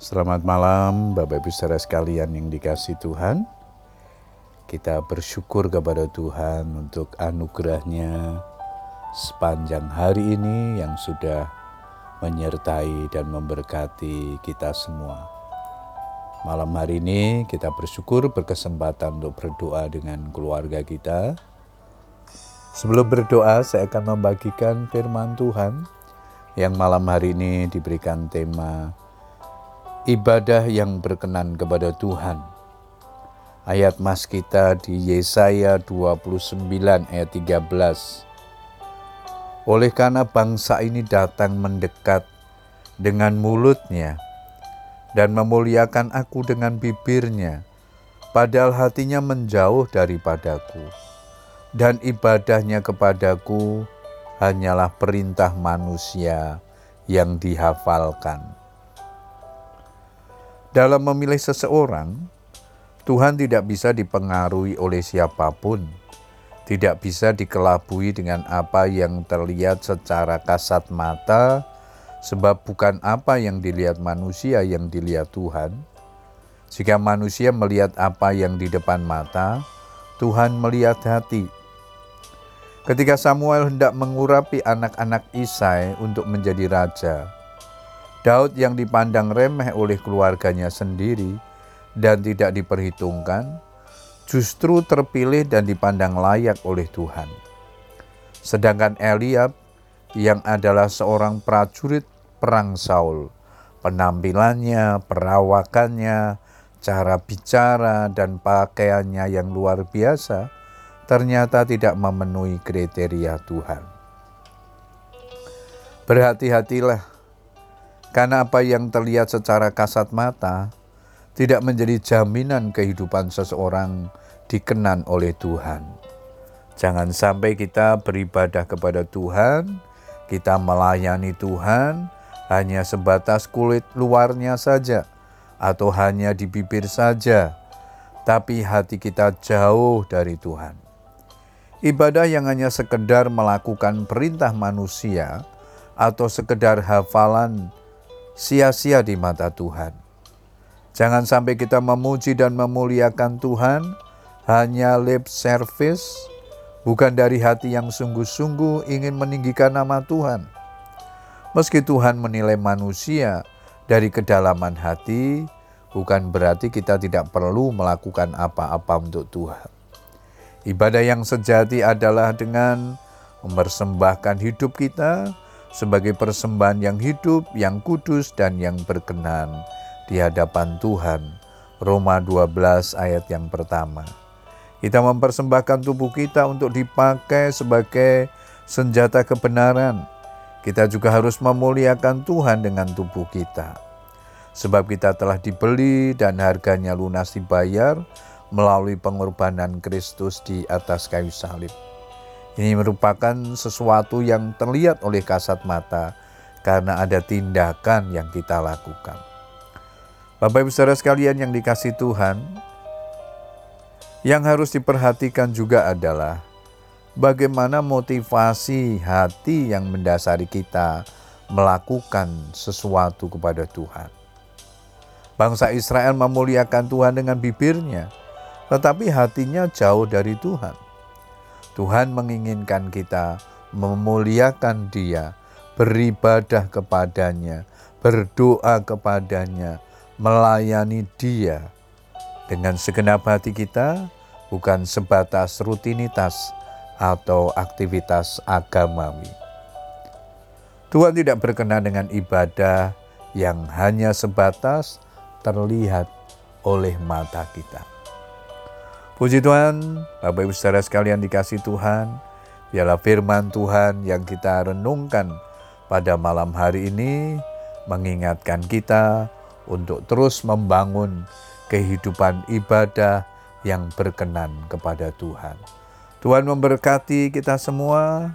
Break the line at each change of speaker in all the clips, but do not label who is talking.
Selamat malam Bapak Ibu saudara sekalian yang dikasih Tuhan. Kita bersyukur kepada Tuhan untuk anugerahnya sepanjang hari ini yang sudah menyertai dan memberkati kita semua. Malam hari ini kita bersyukur berkesempatan untuk berdoa dengan keluarga kita. Sebelum berdoa saya akan membagikan firman Tuhan yang malam hari ini diberikan tema ibadah yang berkenan kepada Tuhan. Ayat mas kita di Yesaya 29 ayat 13. Oleh karena bangsa ini datang mendekat dengan mulutnya dan memuliakan aku dengan bibirnya, padahal hatinya menjauh daripadaku, dan ibadahnya kepadaku hanyalah perintah manusia yang dihafalkan. Dalam memilih seseorang, Tuhan tidak bisa dipengaruhi oleh siapa pun, tidak bisa dikelabui dengan apa yang terlihat secara kasat mata, sebab bukan apa yang dilihat manusia yang dilihat Tuhan. Jika manusia melihat apa yang di depan mata, Tuhan melihat hati. Ketika Samuel hendak mengurapi anak-anak Isai untuk menjadi raja, Daud yang dipandang remeh oleh keluarganya sendiri dan tidak diperhitungkan, justru terpilih dan dipandang layak oleh Tuhan. Sedangkan Eliab yang adalah seorang prajurit perang Saul, penampilannya, perawakannya, cara bicara, dan pakaiannya yang luar biasa, ternyata tidak memenuhi kriteria Tuhan. Berhati-hatilah karena apa yang terlihat secara kasat mata tidak menjadi jaminan kehidupan seseorang dikenan oleh Tuhan. Jangan sampai kita beribadah kepada Tuhan, kita melayani Tuhan hanya sebatas kulit luarnya saja, atau hanya di bibir saja, tapi hati kita jauh dari Tuhan. Ibadah yang hanya sekedar melakukan perintah manusia atau sekedar hafalan sia-sia di mata Tuhan. Jangan sampai kita memuji dan memuliakan Tuhan hanya lip service, bukan dari hati yang sungguh-sungguh ingin meninggikan nama Tuhan. Meski Tuhan menilai manusia dari kedalaman hati, bukan berarti kita tidak perlu melakukan apa-apa untuk Tuhan. Ibadah yang sejati adalah dengan mempersembahkan hidup kita sebagai persembahan yang hidup, yang kudus, dan yang berkenan di hadapan Tuhan. Roma 12 ayat yang pertama. Kita mempersembahkan tubuh kita untuk dipakai sebagai senjata kebenaran. Kita juga harus memuliakan Tuhan dengan tubuh kita. Sebab kita telah dibeli dan harganya lunas dibayar melalui pengorbanan Kristus di atas kayu salib. Ini merupakan sesuatu yang terlihat oleh kasat mata karena ada tindakan yang kita lakukan. Bapak Ibu Saudara sekalian yang dikasih Tuhan, yang harus diperhatikan juga adalah bagaimana motivasi hati yang mendasari kita melakukan sesuatu kepada Tuhan. Bangsa Israel memuliakan Tuhan dengan bibirnya, tetapi hatinya jauh dari Tuhan. Tuhan menginginkan kita memuliakan Dia, beribadah kepadanya, berdoa kepadanya, melayani Dia dengan segenap hati kita, bukan sebatas rutinitas atau aktivitas agamawi. Tuhan tidak berkenan dengan ibadah yang hanya sebatas terlihat oleh mata kita. Puji Tuhan, Bapak Ibu saudara sekalian dikasih Tuhan, biarlah firman Tuhan yang kita renungkan pada malam hari ini mengingatkan kita untuk terus membangun kehidupan ibadah yang berkenan kepada Tuhan. Tuhan memberkati kita semua.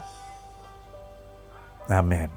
Amin.